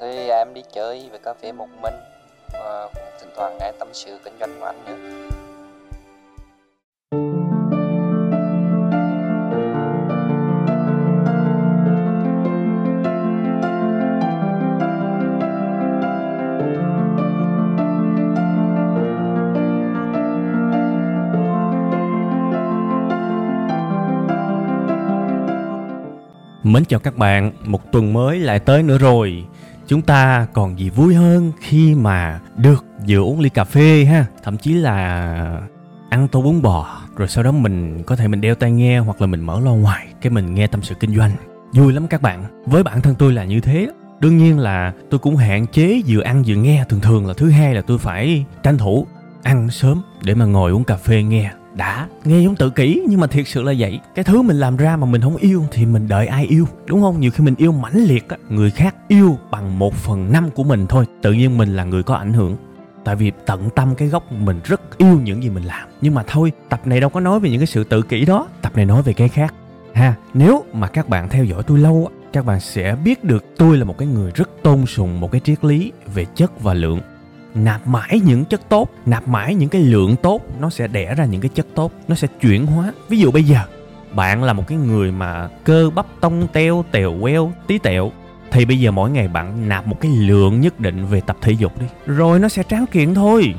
Thì em đi chơi về cà phê một mình và cũng thỉnh thoảng nghe tâm sự kinh doanh của anh nữa. Mến chào các bạn, một tuần mới lại tới nữa rồi. Chúng ta còn gì vui hơn khi mà được vừa uống ly cà phê ha, thậm chí là ăn tô bún bò rồi sau đó mình có thể mình đeo tai nghe hoặc là mình mở loa ngoài cái mình nghe tâm sự kinh doanh. Vui lắm các bạn. Với bản thân tôi là như thế. Đương nhiên là tôi cũng hạn chế vừa ăn vừa nghe. Thường thường là thứ hai là tôi phải tranh thủ ăn sớm để mà ngồi uống cà phê nghe đã, nghe giống tự kỷ, nhưng mà thiệt sự là vậy. Cái thứ mình làm ra mà mình không yêu thì mình đợi ai yêu, đúng không? Nhiều khi mình yêu mãnh liệt á, người khác yêu bằng một phần năm của mình thôi. Tự nhiên mình là người có ảnh hưởng. Tại vì tận tâm cái gốc mình rất yêu những gì mình làm. Nhưng mà thôi, tập này đâu có nói về những cái sự tự kỷ đó. Tập này nói về cái khác. Ha, nếu mà các bạn theo dõi tôi lâu các bạn sẽ biết được tôi là một cái người rất tôn sùng một cái triết lý về chất và lượng nạp mãi những chất tốt, nạp mãi những cái lượng tốt, nó sẽ đẻ ra những cái chất tốt, nó sẽ chuyển hóa. Ví dụ bây giờ, bạn là một cái người mà cơ bắp tông teo, tèo queo, tí tẹo, thì bây giờ mỗi ngày bạn nạp một cái lượng nhất định về tập thể dục đi. Rồi nó sẽ tráng kiện thôi.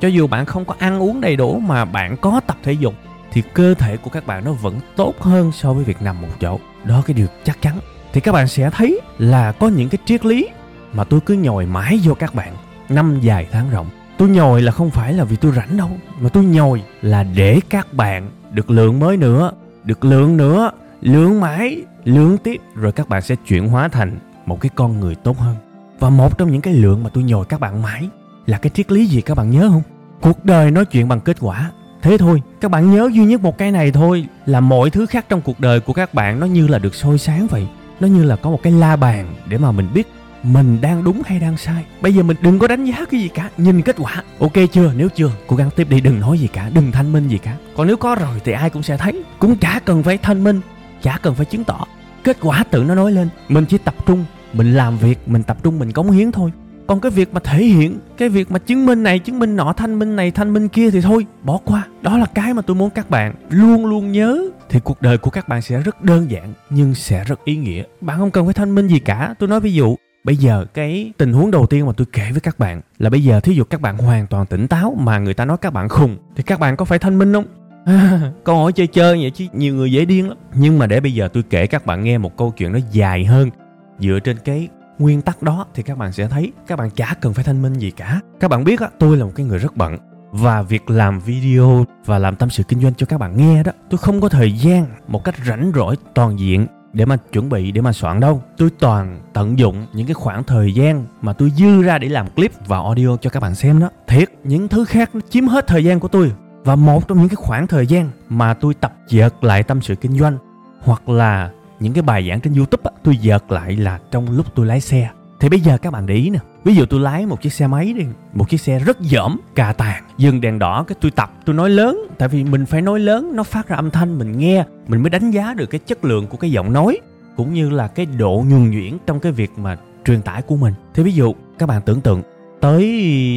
Cho dù bạn không có ăn uống đầy đủ mà bạn có tập thể dục, thì cơ thể của các bạn nó vẫn tốt hơn so với việc nằm một chỗ. Đó cái điều chắc chắn. Thì các bạn sẽ thấy là có những cái triết lý mà tôi cứ nhồi mãi vô các bạn năm dài tháng rộng. Tôi nhồi là không phải là vì tôi rảnh đâu, mà tôi nhồi là để các bạn được lượng mới nữa, được lượng nữa, lượng mãi, lượng tiếp, rồi các bạn sẽ chuyển hóa thành một cái con người tốt hơn. Và một trong những cái lượng mà tôi nhồi các bạn mãi là cái triết lý gì các bạn nhớ không? Cuộc đời nói chuyện bằng kết quả. Thế thôi, các bạn nhớ duy nhất một cái này thôi, là mọi thứ khác trong cuộc đời của các bạn nó như là được soi sáng vậy. Nó như là có một cái la bàn để mà mình biết mình đang đúng hay đang sai? Bây giờ mình đừng có đánh giá cái gì cả, nhìn kết quả. Ok chưa? Nếu chưa, cố gắng tiếp đi, đừng nói gì cả, đừng thanh minh gì cả. Còn nếu có rồi thì ai cũng sẽ thấy. Cũng chả cần phải thanh minh, chả cần phải chứng tỏ. Kết quả tự nó nói lên, mình chỉ tập trung, mình làm việc, mình tập trung, mình cống hiến thôi. Còn cái việc mà thể hiện, cái việc mà chứng minh này, chứng minh nọ, thanh minh này, thanh minh kia thì thôi, bỏ qua. Đó là cái mà tôi muốn các bạn luôn luôn nhớ. Thì cuộc đời của các bạn sẽ rất đơn giản, nhưng sẽ rất ý nghĩa. Bạn không cần phải thanh minh gì cả. Tôi nói ví dụ bây giờ cái tình huống đầu tiên mà tôi kể với các bạn là bây giờ thí dụ các bạn hoàn toàn tỉnh táo mà người ta nói các bạn khùng, thì các bạn có phải thanh minh không? Câu hỏi chơi chơi vậy chứ nhiều người dễ điên lắm. Nhưng mà để bây giờ tôi kể các bạn nghe một câu chuyện nó dài hơn, dựa trên cái nguyên tắc đó, thì các bạn sẽ thấy các bạn chả cần phải thanh minh gì cả. Các bạn biết á, tôi là một cái người rất bận và việc làm video và làm tâm sự kinh doanh cho các bạn nghe đó, tôi không có thời gian một cách rảnh rỗi toàn diện để mà chuẩn bị để mà soạn đâu. Tôi toàn tận dụng những cái khoảng thời gian mà tôi dư ra để làm clip và audio cho các bạn xem đó. Thiệt những thứ khác nó chiếm hết thời gian của tôi. Và một trong những cái khoảng thời gian mà tôi tập dợt lại tâm sự kinh doanh hoặc là những cái bài giảng trên youtube á, tôi dợt lại là trong lúc tôi lái xe. Thì bây giờ các bạn để ý nè ví dụ tôi lái một chiếc xe máy đi, một chiếc xe rất dởm, cà tàn dừng đèn đỏ, cái tôi tập, tôi nói lớn. Tại vì mình phải nói lớn, nó phát ra âm thanh, mình nghe, mình mới đánh giá được cái chất lượng của cái giọng nói, cũng như là cái độ nhuần nhuyễn trong cái việc mà truyền tải của mình. Thì ví dụ, các bạn tưởng tượng, tới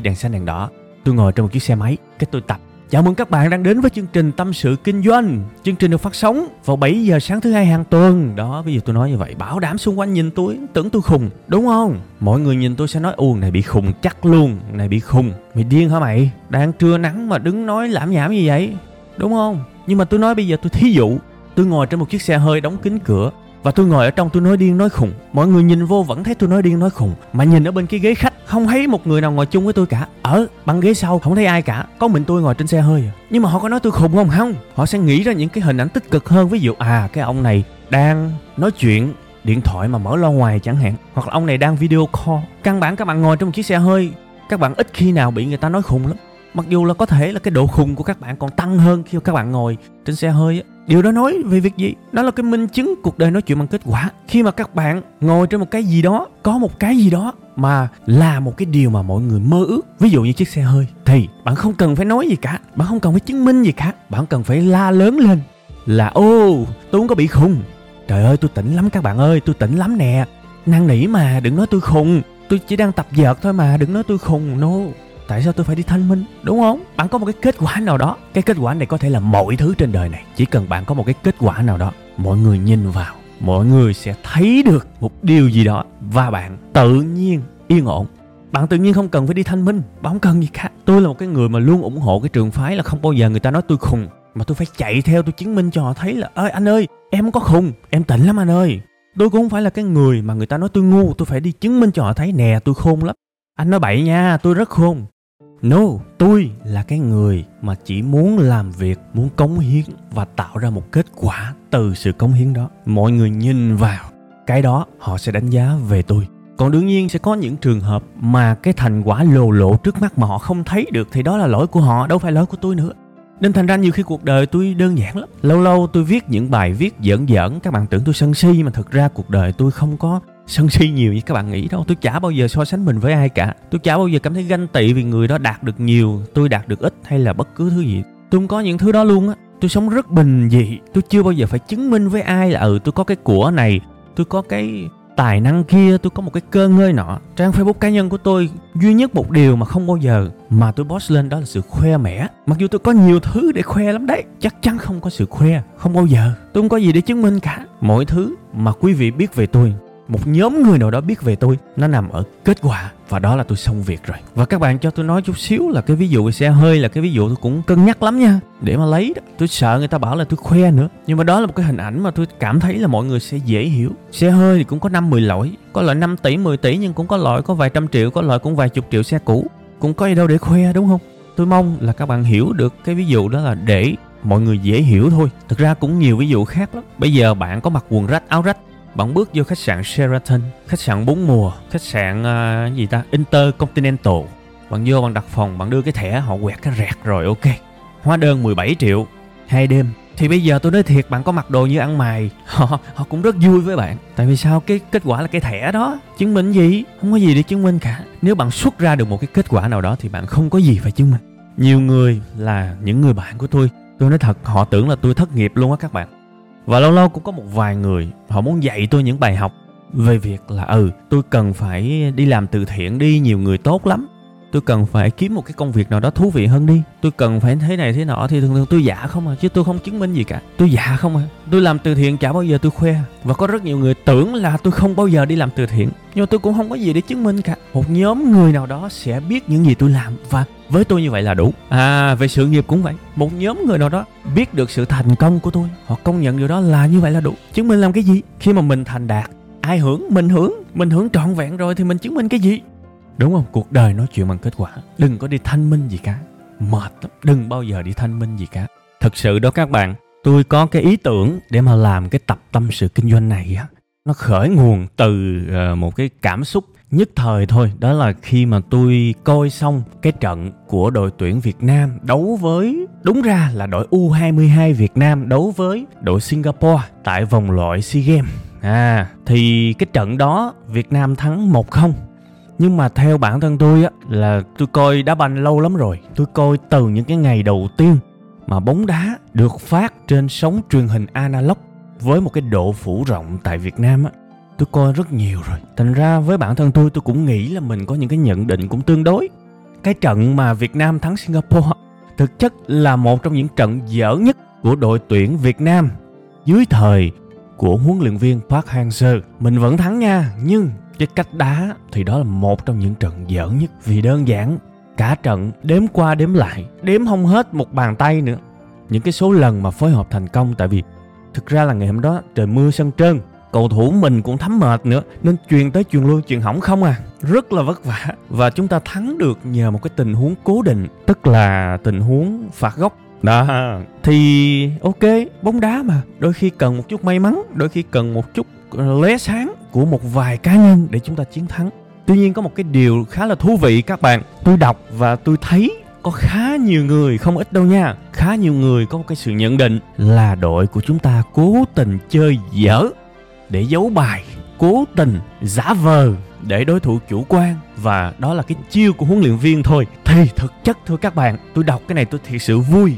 đèn xanh đèn đỏ, tôi ngồi trong một chiếc xe máy, cái tôi tập Chào mừng các bạn đang đến với chương trình Tâm sự Kinh doanh. Chương trình được phát sóng vào 7 giờ sáng thứ hai hàng tuần. Đó, bây giờ tôi nói như vậy, bảo đảm xung quanh nhìn tôi, tưởng tôi khùng, đúng không? Mọi người nhìn tôi sẽ nói, u này bị khùng chắc luôn, này bị khùng. Mày điên hả mày? Đang trưa nắng mà đứng nói lãm nhảm như vậy, đúng không? Nhưng mà tôi nói bây giờ tôi thí dụ, tôi ngồi trên một chiếc xe hơi đóng kín cửa, và tôi ngồi ở trong tôi nói điên nói khùng. Mọi người nhìn vô vẫn thấy tôi nói điên nói khùng. Mà nhìn ở bên cái ghế khách, không thấy một người nào ngồi chung với tôi cả. Ở băng ghế sau, không thấy ai cả. Có mình tôi ngồi trên xe hơi à. nhưng mà họ có nói tôi khùng không? Không. Họ sẽ nghĩ ra những cái hình ảnh tích cực hơn. Ví dụ à cái ông này đang nói chuyện điện thoại mà mở lo ngoài chẳng hạn. Hoặc là ông này đang video call. Căn bản các bạn ngồi trong một chiếc xe hơi, các bạn ít khi nào bị người ta nói khùng lắm mặc dù là có thể là cái độ khùng của các bạn còn tăng hơn khi các bạn ngồi trên xe hơi á. Điều đó nói về việc gì? Đó là cái minh chứng cuộc đời nói chuyện bằng kết quả. Khi mà các bạn ngồi trên một cái gì đó, có một cái gì đó mà là một cái điều mà mọi người mơ ước, ví dụ như chiếc xe hơi, thì bạn không cần phải nói gì cả. Bạn không cần phải chứng minh gì cả. Bạn cần phải la lớn lên là, ô, tôi không có bị khùng. Trời ơi, tôi tỉnh lắm các bạn ơi, tôi tỉnh lắm nè. Năn nỉ mà, đừng nói tôi khùng. Tôi chỉ đang tập vợt thôi mà, đừng nói tôi khùng, no tại sao tôi phải đi thanh minh? Đúng không? Bạn có một cái kết quả nào đó. Cái kết quả này có thể là mọi thứ trên đời này. Chỉ cần bạn có một cái kết quả nào đó, mọi người nhìn vào, mọi người sẽ thấy được một điều gì đó và bạn tự nhiên yên ổn. Bạn tự nhiên không cần phải đi thanh minh, bạn không cần gì khác. Tôi là một cái người mà luôn ủng hộ cái trường phái là không bao giờ người ta nói tôi khùng, mà tôi phải chạy theo tôi chứng minh cho họ thấy là, ơi, anh ơi, em không có khùng, em tỉnh lắm anh ơi. Tôi cũng không phải là cái người mà người ta nói tôi ngu, tôi phải đi chứng minh cho họ thấy, nè, tôi khôn lắm. Anh nói bậy nha, tôi rất khôn no, tôi là cái người mà chỉ muốn làm việc, muốn cống hiến và tạo ra một kết quả từ sự cống hiến đó. Mọi người nhìn vào, cái đó họ sẽ đánh giá về tôi. Còn đương nhiên sẽ có những trường hợp mà cái thành quả lồ lộ trước mắt mà họ không thấy được thì đó là lỗi của họ, đâu phải lỗi của tôi nữa. Nên thành ra nhiều khi cuộc đời tôi đơn giản lắm. Lâu lâu tôi viết những bài viết giỡn giỡn, các bạn tưởng tôi sân si mà thực ra cuộc đời tôi không có sân si nhiều như các bạn nghĩ đâu tôi chả bao giờ so sánh mình với ai cả. Tôi chả bao giờ cảm thấy ganh tị vì người đó đạt được nhiều, tôi đạt được ít hay là bất cứ thứ gì. Tôi không có những thứ đó luôn á. Tôi sống rất bình dị. Tôi chưa bao giờ phải chứng minh với ai là ừ tôi có cái của này, tôi có cái tài năng kia, tôi có một cái cơ ngơi nọ. Trang facebook cá nhân của tôi duy nhất một điều mà không bao giờ mà tôi post lên đó là sự khoe mẽ. Mặc dù tôi có nhiều thứ để khoe lắm đấy, chắc chắn không có sự khoe, không bao giờ. Tôi không có gì để chứng minh cả. Mọi thứ mà quý vị biết về tôi một nhóm người nào đó biết về tôi, nó nằm ở kết quả, và đó là tôi xong việc rồi. Và các bạn cho tôi nói chút xíu là cái ví dụ về xe hơi là cái ví dụ tôi cũng cân nhắc lắm nha. Để mà lấy đó, tôi sợ người ta bảo là tôi khoe nữa. Nhưng mà đó là một cái hình ảnh mà tôi cảm thấy là mọi người sẽ dễ hiểu. Xe hơi thì cũng có năm mười lỗi, có loại 5 tỷ 10 tỷ nhưng cũng có loại có vài trăm triệu, có loại cũng vài chục triệu xe cũ. Cũng có gì đâu để khoe đúng không? Tôi mong là các bạn hiểu được cái ví dụ đó là để mọi người dễ hiểu thôi. Thực ra cũng nhiều ví dụ khác lắm. Bây giờ bạn có mặc quần rách, áo rách bạn bước vô khách sạn Sheraton, khách sạn bốn mùa, khách sạn uh, gì ta, Intercontinental. Bạn vô bạn đặt phòng, bạn đưa cái thẻ họ quẹt cái rẹt rồi ok. Hóa đơn 17 triệu, hai đêm. Thì bây giờ tôi nói thiệt bạn có mặc đồ như ăn mày. Họ, họ cũng rất vui với bạn. Tại vì sao? Cái kết quả là cái thẻ đó. Chứng minh gì? Không có gì để chứng minh cả. Nếu bạn xuất ra được một cái kết quả nào đó Thì bạn không có gì phải chứng minh. Nhiều người là những người bạn của tôi. Tôi nói thật họ tưởng là tôi thất nghiệp luôn á các bạn và lâu lâu cũng có một vài người, họ muốn dạy tôi những bài học về việc là ừ tôi cần phải đi làm từ thiện đi, nhiều người tốt lắm tôi cần phải kiếm một cái công việc nào đó thú vị hơn đi. Tôi cần phải thế này thế nọ thì thường thường tôi giả không à chứ tôi không chứng minh gì cả. Tôi giả không à. Tôi làm từ thiện chả bao giờ tôi khoe. Và có rất nhiều người tưởng là tôi không bao giờ đi làm từ thiện. Nhưng mà tôi cũng không có gì để chứng minh cả. Một nhóm người nào đó sẽ biết những gì tôi làm. Và với tôi như vậy là đủ. À về sự nghiệp cũng vậy. Một nhóm người nào đó biết được sự thành công của tôi, họ công nhận điều đó là như vậy là đủ. Chứng minh làm cái gì? Khi mà mình thành đạt, ai hưởng? Mình hưởng. Mình hưởng trọn vẹn rồi thì mình chứng minh cái gì? Đúng không? Cuộc đời nói chuyện bằng kết quả. Đừng có đi thanh minh gì cả. Mệt lắm. Đừng bao giờ đi thanh minh gì cả. Thật sự đó các bạn, tôi có cái ý tưởng để mà làm cái tập tâm sự kinh doanh này á. Nó khởi nguồn từ ờ, một cái cảm xúc nhất thời thôi. Đó là khi mà tôi coi xong cái trận của đội tuyển Việt Nam đấu với, đúng ra là đội U22 Việt Nam đấu với đội Singapore tại vòng loại SEA Games. À thì cái trận đó Việt Nam thắng 1-0 nhưng mà theo bản thân tôi á, là tôi coi đá banh lâu lắm rồi. Tôi coi từ những cái ngày đầu tiên mà bóng đá được phát trên sóng truyền hình analog với một cái độ phủ rộng tại Việt Nam á, tôi coi rất nhiều rồi. Thành ra với bản thân tôi tôi cũng nghĩ là mình có những cái nhận định cũng tương đối. Cái trận mà Việt Nam thắng Singapore thực chất là một trong những trận dở nhất của đội tuyển Việt Nam dưới thời của huấn luyện viên Park Hang-seo. Mình vẫn thắng nha, nhưng cái cách đá thì đó là một trong những trận dở nhất vì đơn giản. Cả trận đếm qua đếm lại, đếm không hết một bàn tay nữa. Những cái số lần mà phối hợp thành công, tại vì thực ra là ngày hôm đó trời mưa sân trơn, cầu thủ mình cũng thấm mệt nữa, nên truyền tới truyền lui truyền hỏng không à. Rất là vất vả. Và chúng ta thắng được nhờ một cái tình huống cố định, tức là tình huống phạt góc đó. Thì ok bóng đá mà. Đôi khi cần một chút may mắn đôi khi cần một chút lóe sáng của một vài cá nhân để chúng ta chiến thắng. Tuy nhiên có một cái điều khá là thú vị các bạn. Tôi đọc và tôi thấy có khá nhiều người không ít đâu nha khá nhiều người có một cái sự nhận định là đội của chúng ta cố tình chơi dở để giấu bài cố tình giả vờ để đối thủ chủ quan và đó là cái chiêu của huấn luyện viên thôi. Thì thực chất thưa các bạn tôi đọc cái này tôi thiệt sự vui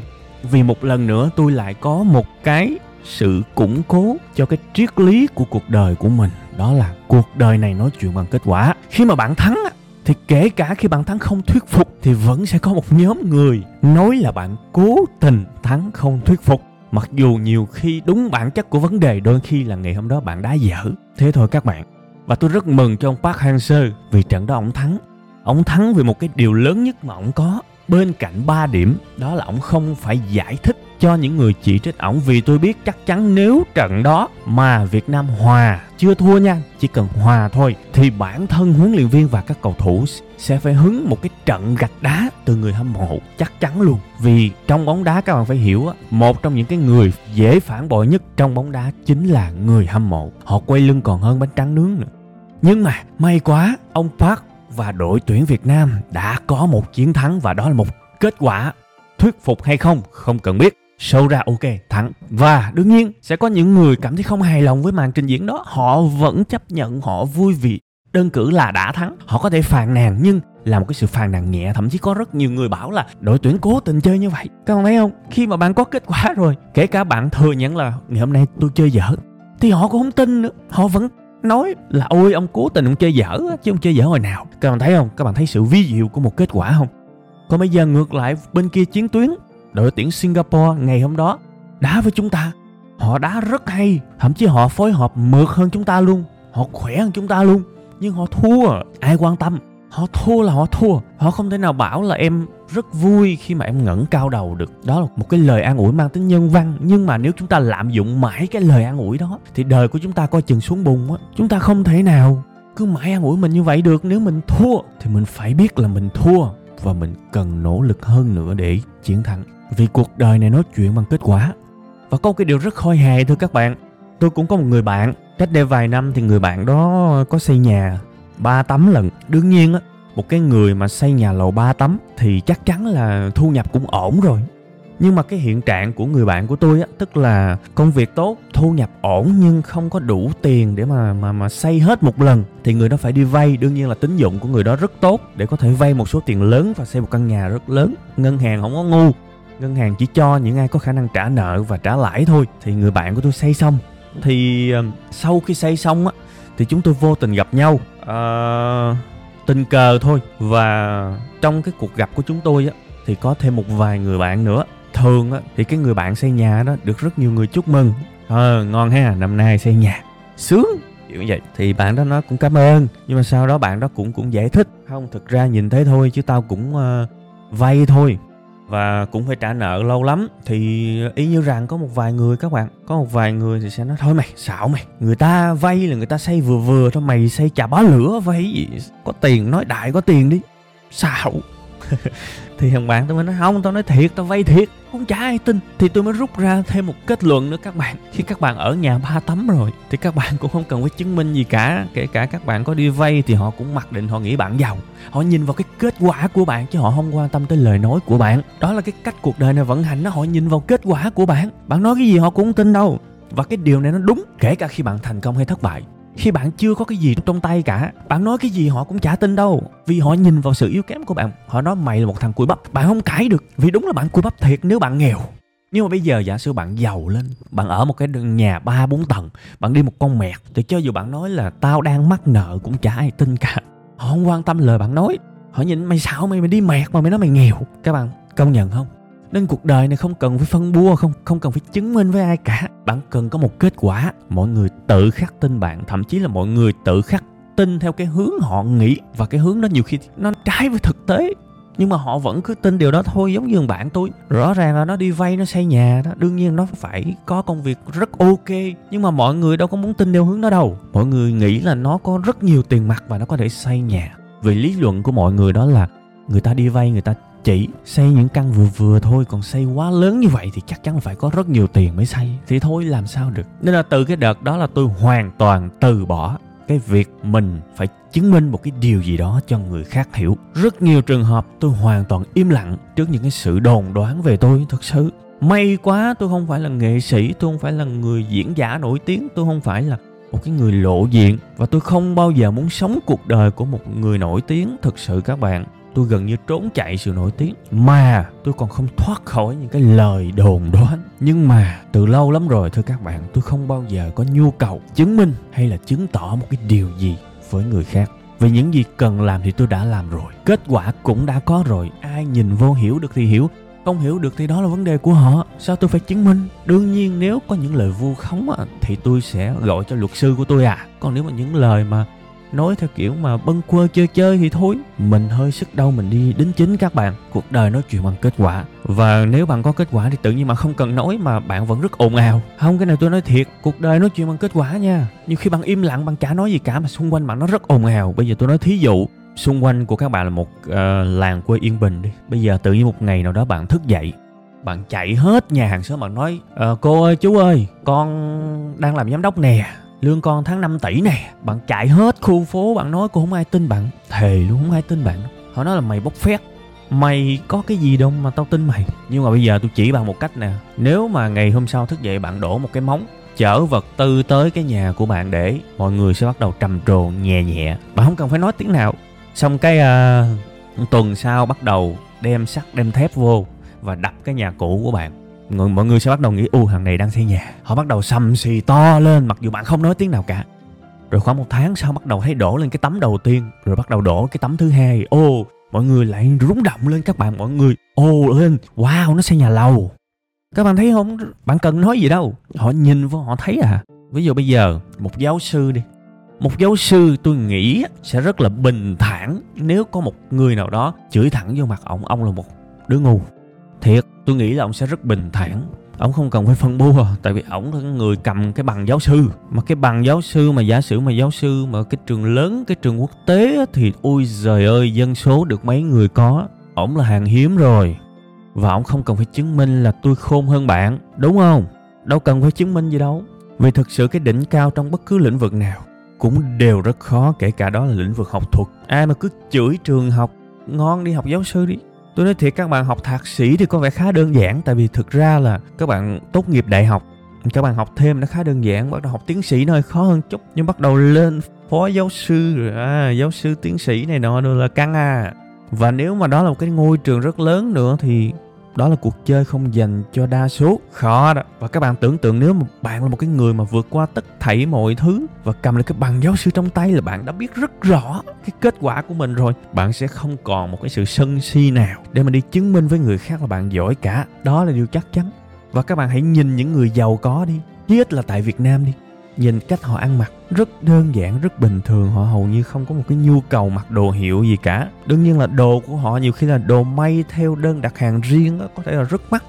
vì một lần nữa tôi lại có một cái sự củng cố cho cái triết lý của cuộc đời của mình. Đó là cuộc đời này nói chuyện bằng kết quả. Khi mà bạn thắng thì kể cả khi bạn thắng không thuyết phục thì vẫn sẽ có một nhóm người nói là bạn cố tình thắng không thuyết phục. Mặc dù nhiều khi đúng bản chất của vấn đề, đôi khi là ngày hôm đó bạn đá dở. Thế thôi các bạn. Và tôi rất mừng cho ông Park Hang-seo vì trận đó ông thắng. Ông thắng vì một cái điều lớn nhất mà ông có bên cạnh 3 điểm, đó là ông không phải giải thích cho những người chỉ trích ổng vì tôi biết chắc chắn nếu trận đó mà Việt Nam hòa, chưa thua nha, chỉ cần hòa thôi, thì bản thân huấn luyện viên và các cầu thủ sẽ phải hứng một cái trận gạch đá từ người hâm mộ chắc chắn luôn. Vì trong bóng đá các bạn phải hiểu một trong những cái người dễ phản bội nhất trong bóng đá chính là người hâm mộ. Họ quay lưng còn hơn bánh tráng nướng nữa. Nhưng mà may quá, ông Park và đội tuyển Việt Nam đã có một chiến thắng và đó là một kết quả thuyết phục hay không không cần biết. Sâu ra, ok, thắng. Và đương nhiên sẽ có những người cảm thấy không hài lòng với màn trình diễn đó. Họ vẫn chấp nhận, họ vui vì đơn cử là đã thắng. Họ có thể phàn nàn, nhưng là một cái sự phàn nàn nhẹ. Thậm chí có rất nhiều người bảo là đội tuyển cố tình chơi như vậy. Các bạn thấy không? Khi mà bạn có kết quả rồi, kể cả bạn thừa nhận là ngày hôm nay tôi chơi dở, thì họ cũng không tin nữa. Họ vẫn nói là, ôi, ông cố tình ông chơi dở chứ ông chơi dở hồi nào. Các bạn thấy không? Các bạn thấy sự vi diệu của một kết quả không? Còn bây giờ ngược lại, bên kia chiến tuyến, đội tuyển Singapore ngày hôm đó đá với chúng ta. Họ đá rất hay, thậm chí họ phối hợp mượt hơn chúng ta luôn, họ khỏe hơn chúng ta luôn, nhưng họ thua. Ai quan tâm? Họ thua là họ thua. Họ không thể nào bảo là em rất vui khi mà em ngẩng cao đầu được. Đó là một cái lời an ủi mang tính nhân văn, nhưng mà nếu chúng ta lạm dụng mãi cái lời an ủi đó, thì đời của chúng ta coi chừng xuống bùn á. Chúng ta không thể nào cứ mãi an ủi mình như vậy được. Nếu mình thua, thì mình phải biết là mình thua, và mình cần nỗ lực hơn nữa để chiến thắng. Vì cuộc đời này nói chuyện bằng kết quả. Và có một cái điều rất khôi hài, thưa các bạn. Tôi cũng có một người bạn, cách đây vài năm thì người bạn đó có xây nhà ba tấm lần đương nhiên á một cái người mà xây nhà lầu ba tấm thì chắc chắn là thu nhập cũng ổn rồi. Nhưng mà cái hiện trạng của người bạn của tôi á tức là công việc tốt thu nhập ổn nhưng không có đủ tiền để mà mà mà xây hết một lần thì người đó phải đi vay. Đương nhiên là tín dụng của người đó rất tốt để có thể vay một số tiền lớn và xây một căn nhà rất lớn. Ngân hàng không có ngu. Ngân hàng chỉ cho những ai có khả năng trả nợ và trả lãi thôi. Thì người bạn của tôi xây xong. Thì ờ, sau khi xây xong á thì chúng tôi vô tình gặp nhau. Uh, tình cờ thôi. Và trong cái cuộc gặp của chúng tôi á thì có thêm một vài người bạn nữa. Thường á thì cái người bạn xây nhà đó được rất nhiều người chúc mừng. Ờ ngon ha năm nay xây nhà. Sướng! Kiểu như vậy. Thì bạn đó nó cũng cảm ơn nhưng mà sau đó bạn đó cũng cũng giải thích. Không thực ra nhìn thấy thôi chứ tao cũng uh, vay thôi và cũng phải trả nợ lâu lắm. Thì ý như rằng có một vài người các bạn, có một vài người thì sẽ nói, thôi mày, xạo mày. Người ta vay là người ta xây vừa vừa thôi, mày xây chả bá lửa vay gì. Có tiền, nói đại có tiền đi. Xạo. thì thằng bạn tôi mới nói, không, tao nói thiệt, tao vay thiệt. Không chả ai tin. Thì tôi mới rút ra thêm một kết luận nữa các bạn. Khi các bạn ở nhà ba tấm rồi, thì các bạn cũng không cần phải chứng minh gì cả. Kể cả các bạn có đi vay thì họ cũng mặc định họ nghĩ bạn giàu. Họ nhìn vào cái kết quả của bạn chứ họ không quan tâm tới lời nói của bạn. Đó là cái cách cuộc đời này vận hành nó họ nhìn vào kết quả của bạn. Bạn nói cái gì họ cũng không tin đâu. Và cái điều này nó đúng, kể cả khi bạn thành công hay thất bại khi bạn chưa có cái gì trong tay cả, bạn nói cái gì họ cũng chả tin đâu. Vì họ nhìn vào sự yếu kém của bạn, họ nói mày là một thằng cùi bắp. Bạn không cãi được, vì đúng là bạn cùi bắp thiệt nếu bạn nghèo. Nhưng mà bây giờ giả sử bạn giàu lên, bạn ở một cái nhà ba, bốn tầng, bạn đi một con mẹt, thì cho dù bạn nói là tao đang mắc nợ cũng chả ai tin cả. Họ không quan tâm lời bạn nói. Họ nhìn mày sao mày mày đi mẹt mà mày nói mày nghèo. Các bạn công nhận không? Nên cuộc đời này không cần phải phân bua, không không cần phải chứng minh với ai cả. Bạn cần có một kết quả. Mọi người tự khắc tin bạn, thậm chí là mọi người tự khắc tin theo cái hướng họ nghĩ. Và cái hướng đó nhiều khi nó trái với thực tế. Nhưng mà họ vẫn cứ tin điều đó thôi, giống như bạn tôi. Rõ ràng là nó đi vay, nó xây nhà đó. Đương nhiên nó phải có công việc rất ok. Nhưng mà mọi người đâu có muốn tin theo hướng đó đâu. Mọi người nghĩ là nó có rất nhiều tiền mặt và nó có thể xây nhà. Vì lý luận của mọi người đó là người ta đi vay, người ta chỉ xây những căn vừa vừa thôi, còn xây quá lớn như vậy thì chắc chắn phải có rất nhiều tiền mới xây. Thì thôi, làm sao được? Nên là từ cái đợt đó là tôi hoàn toàn từ bỏ cái việc mình phải chứng minh một cái điều gì đó cho người khác hiểu. Rất nhiều trường hợp tôi hoàn toàn im lặng trước những cái sự đồn đoán về tôi, thật sự. May quá, tôi không phải là nghệ sĩ, tôi không phải là người diễn giả nổi tiếng, tôi không phải là một cái người lộ diện, và tôi không bao giờ muốn sống cuộc đời của một người nổi tiếng thực sự các bạn tôi gần như trốn chạy sự nổi tiếng. Mà tôi còn không thoát khỏi những cái lời đồn đoán. Nhưng mà từ lâu lắm rồi, thưa các bạn, tôi không bao giờ có nhu cầu chứng minh hay là chứng tỏ một cái điều gì với người khác. Vì những gì cần làm thì tôi đã làm rồi. Kết quả cũng đã có rồi. Ai nhìn vô hiểu được thì hiểu, không hiểu được thì đó là vấn đề của họ. Sao tôi phải chứng minh? Đương nhiên nếu có những lời vu khống thì tôi sẽ gọi cho luật sư của tôi à. Còn nếu mà những lời mà nói theo kiểu mà bâng quơ chơi chơi thì thôi. Mình hơi sức đâu mình đi đính chính các bạn. Cuộc đời nói chuyện bằng kết quả. Và nếu bạn có kết quả thì tự nhiên mà không cần nói mà bạn vẫn rất ồn ào. Không cái này tôi nói thiệt cuộc đời nói chuyện bằng kết quả nha. Nhiều khi bạn im lặng bạn chả nói gì cả mà xung quanh bạn nó rất ồn ào. Bây giờ tôi nói thí dụ xung quanh của các bạn là một uh, làng quê yên bình đi. Bây giờ tự nhiên một ngày nào đó bạn thức dậy bạn chạy hết nhà hàng xóm bạn nói à, cô ơi chú ơi con đang làm giám đốc nè lương con tháng 5 tỷ nè bạn chạy hết khu phố bạn nói cô không ai tin bạn. Thề luôn không ai tin bạn. Họ nói là mày bốc phét. Mày có cái gì đâu mà tao tin mày. Nhưng mà bây giờ tôi chỉ bạn một cách nè. Nếu mà ngày hôm sau thức dậy bạn đổ một cái móng chở vật tư tới cái nhà của bạn để mọi người sẽ bắt đầu trầm trồ nhẹ nhẹ. Bạn không cần phải nói tiếng nào. Xong cái uh, tuần sau bắt đầu đem sắt đem thép vô và đập cái nhà cũ của bạn người, mọi người sẽ bắt đầu nghĩ u thằng này đang xây nhà. Họ bắt đầu xăm xì to lên mặc dù bạn không nói tiếng nào cả. Rồi khoảng một tháng sau bắt đầu thấy đổ lên cái tấm đầu tiên rồi bắt đầu đổ cái tấm thứ hai. Ô mọi người lại rúng động lên các bạn mọi người ô lên. Wow nó xây nhà lầu. Các bạn thấy không? Bạn cần nói gì đâu. Họ nhìn vô họ thấy à. Ví dụ bây giờ một giáo sư đi. Một giáo sư tôi nghĩ sẽ rất là bình thản nếu có một người nào đó chửi thẳng vô mặt ông ông là một đứa ngu thiệt, tôi nghĩ là ông sẽ rất bình thản. Ông không cần phải phân bua à, tại vì ổng là người cầm cái bằng giáo sư. Mà cái bằng giáo sư mà giả sử mà giáo sư mà cái trường lớn, cái trường quốc tế thì ôi giời ơi, dân số được mấy người có. Ổng là hàng hiếm rồi. Và ổng không cần phải chứng minh là tôi khôn hơn bạn, đúng không? Đâu cần phải chứng minh gì đâu. Vì thực sự cái đỉnh cao trong bất cứ lĩnh vực nào cũng đều rất khó, kể cả đó là lĩnh vực học thuật. Ai mà cứ chửi trường học, ngon đi học giáo sư đi tôi nói thiệt các bạn học thạc sĩ thì có vẻ khá đơn giản tại vì thực ra là các bạn tốt nghiệp đại học các bạn học thêm nó khá đơn giản bắt đầu học tiến sĩ nó hơi khó hơn chút nhưng bắt đầu lên phó giáo sư rồi à, giáo sư tiến sĩ này nọ nữa là căng à. Và nếu mà đó là một cái ngôi trường rất lớn nữa thì đó là cuộc chơi không dành cho đa số. Khó đó. Và các bạn tưởng tượng nếu mà bạn là một cái người mà vượt qua tất thảy mọi thứ và cầm lấy cái bằng giáo sư trong tay là bạn đã biết rất rõ cái kết quả của mình rồi bạn sẽ không còn một cái sự sân si nào để mà đi chứng minh với người khác là bạn giỏi cả. Đó là điều chắc chắn. Và các bạn hãy nhìn những người giàu có đi chí ít là tại việt nam đi nhìn cách họ ăn mặc rất đơn giản, rất bình thường. Họ hầu như không có một cái nhu cầu mặc đồ hiệu gì cả. Đương nhiên là đồ của họ, nhiều khi là đồ may theo đơn đặt hàng riêng có thể là rất mắc.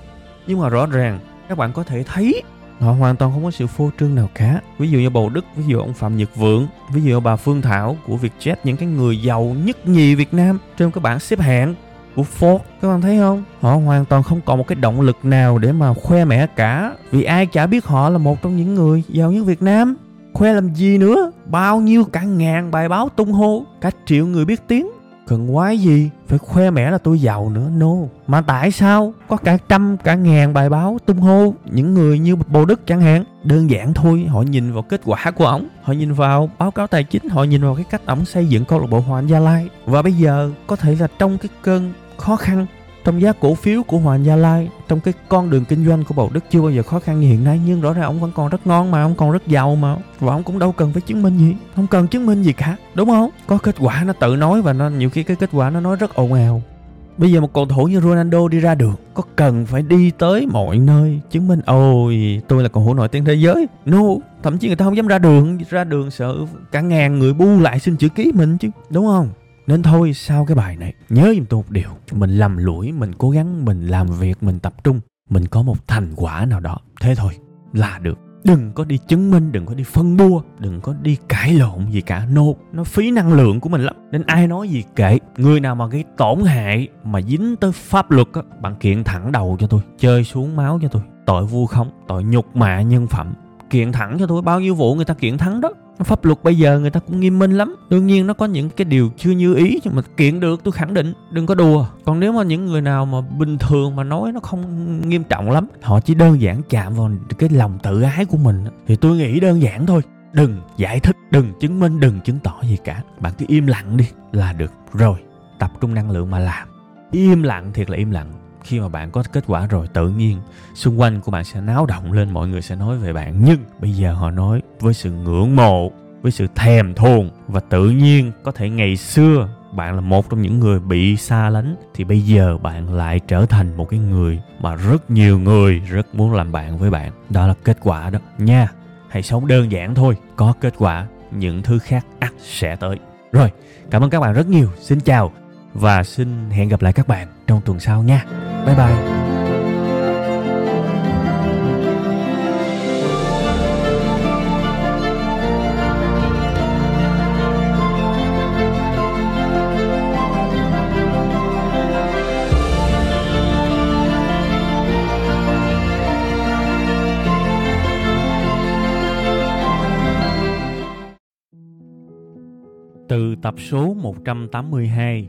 Nhưng mà rõ ràng, các bạn có thể thấy, họ hoàn toàn không có sự phô trương nào cả. Ví dụ như bầu đức, ví dụ ông phạm nhật vượng, ví dụ bà phương thảo của vietjet, những cái người giàu nhất nhì việt nam trên cái bảng xếp hạng của Ford, các bạn thấy không? Họ hoàn toàn không còn một cái động lực nào để mà khoe mẽ cả. Vì ai chả biết họ là một trong những người giàu nhất Việt Nam. Khoe làm gì nữa? Bao nhiêu cả ngàn bài báo tung hô, cả triệu người biết tiếng. Cần quái gì? Phải khoe mẽ là tôi giàu nữa, no. Mà tại sao có cả trăm, cả ngàn bài báo tung hô? Những người như bồ đức chẳng hạn. Đơn giản thôi, họ nhìn vào kết quả của ổng. Họ nhìn vào báo cáo tài chính, họ nhìn vào cái cách ổng xây dựng câu lạc bộ hoàng gia lai. Và bây giờ có thể là trong cái cơn khó khăn trong giá cổ phiếu của Hoàng Gia Lai, trong cái con đường kinh doanh của Bầu Đức chưa bao giờ khó khăn như hiện nay. Nhưng rõ ràng ông vẫn còn rất ngon mà, ông còn rất giàu mà, và ông cũng đâu cần phải chứng minh gì. Không cần chứng minh gì cả, đúng không? Có kết quả nó tự nói và nó, nhiều khi cái kết quả nó nói rất ồn ào. Bây giờ một cầu thủ như Ronaldo đi ra đường, Có cần phải đi tới mọi nơi Chứng minh, Ôi, tôi là cầu thủ nổi tiếng thế giới. No, Thậm chí người ta không dám ra đường. Ra đường sợ cả ngàn người bu lại xin chữ ký mình chứ, Đúng không? Nên thôi sau cái bài này nhớ giùm tôi một điều. Mình lầm lũi, mình cố gắng, mình làm việc, mình tập trung. Mình có một thành quả nào đó. Thế thôi là được. Đừng có đi chứng minh đừng có đi phân bua đừng có đi cãi lộn gì cả. Nô nó phí năng lượng của mình lắm. Nên ai nói gì kệ. Người nào mà gây tổn hại mà dính tới pháp luật á bạn kiện thẳng đầu cho tôi chơi xuống máu cho tôi. Tội vu khống tội nhục mạ nhân phẩm kiện thẳng cho tôi. Bao nhiêu vụ người ta kiện thắng đó. Pháp luật bây giờ người ta cũng nghiêm minh lắm. Đương nhiên nó có những cái điều chưa như ý, nhưng mà kiện được tôi khẳng định, đừng có đùa. Còn nếu mà những người nào mà bình thường mà nói nó không nghiêm trọng lắm, họ chỉ đơn giản chạm vào cái lòng tự ái của mình thì tôi nghĩ đơn giản thôi. Đừng giải thích, đừng chứng minh, đừng chứng tỏ gì cả. Bạn cứ im lặng đi là được rồi. Tập trung năng lượng mà làm. Im lặng thiệt là im lặng khi mà bạn có kết quả rồi, tự nhiên xung quanh của bạn sẽ náo động lên, mọi người sẽ nói về bạn. Nhưng bây giờ họ nói với sự ngưỡng mộ, với sự thèm thuồng và tự nhiên có thể ngày xưa bạn là một trong những người bị xa lánh, thì bây giờ bạn lại trở thành một cái người mà rất nhiều người rất muốn làm bạn với bạn. Đó là kết quả đó. Nha, hãy sống đơn giản thôi, có kết quả, những thứ khác ắt sẽ tới. Rồi, cảm ơn các bạn rất nhiều. Xin chào và xin hẹn gặp lại các bạn trong tuần sau nha. Bye bye. Từ tập số 182,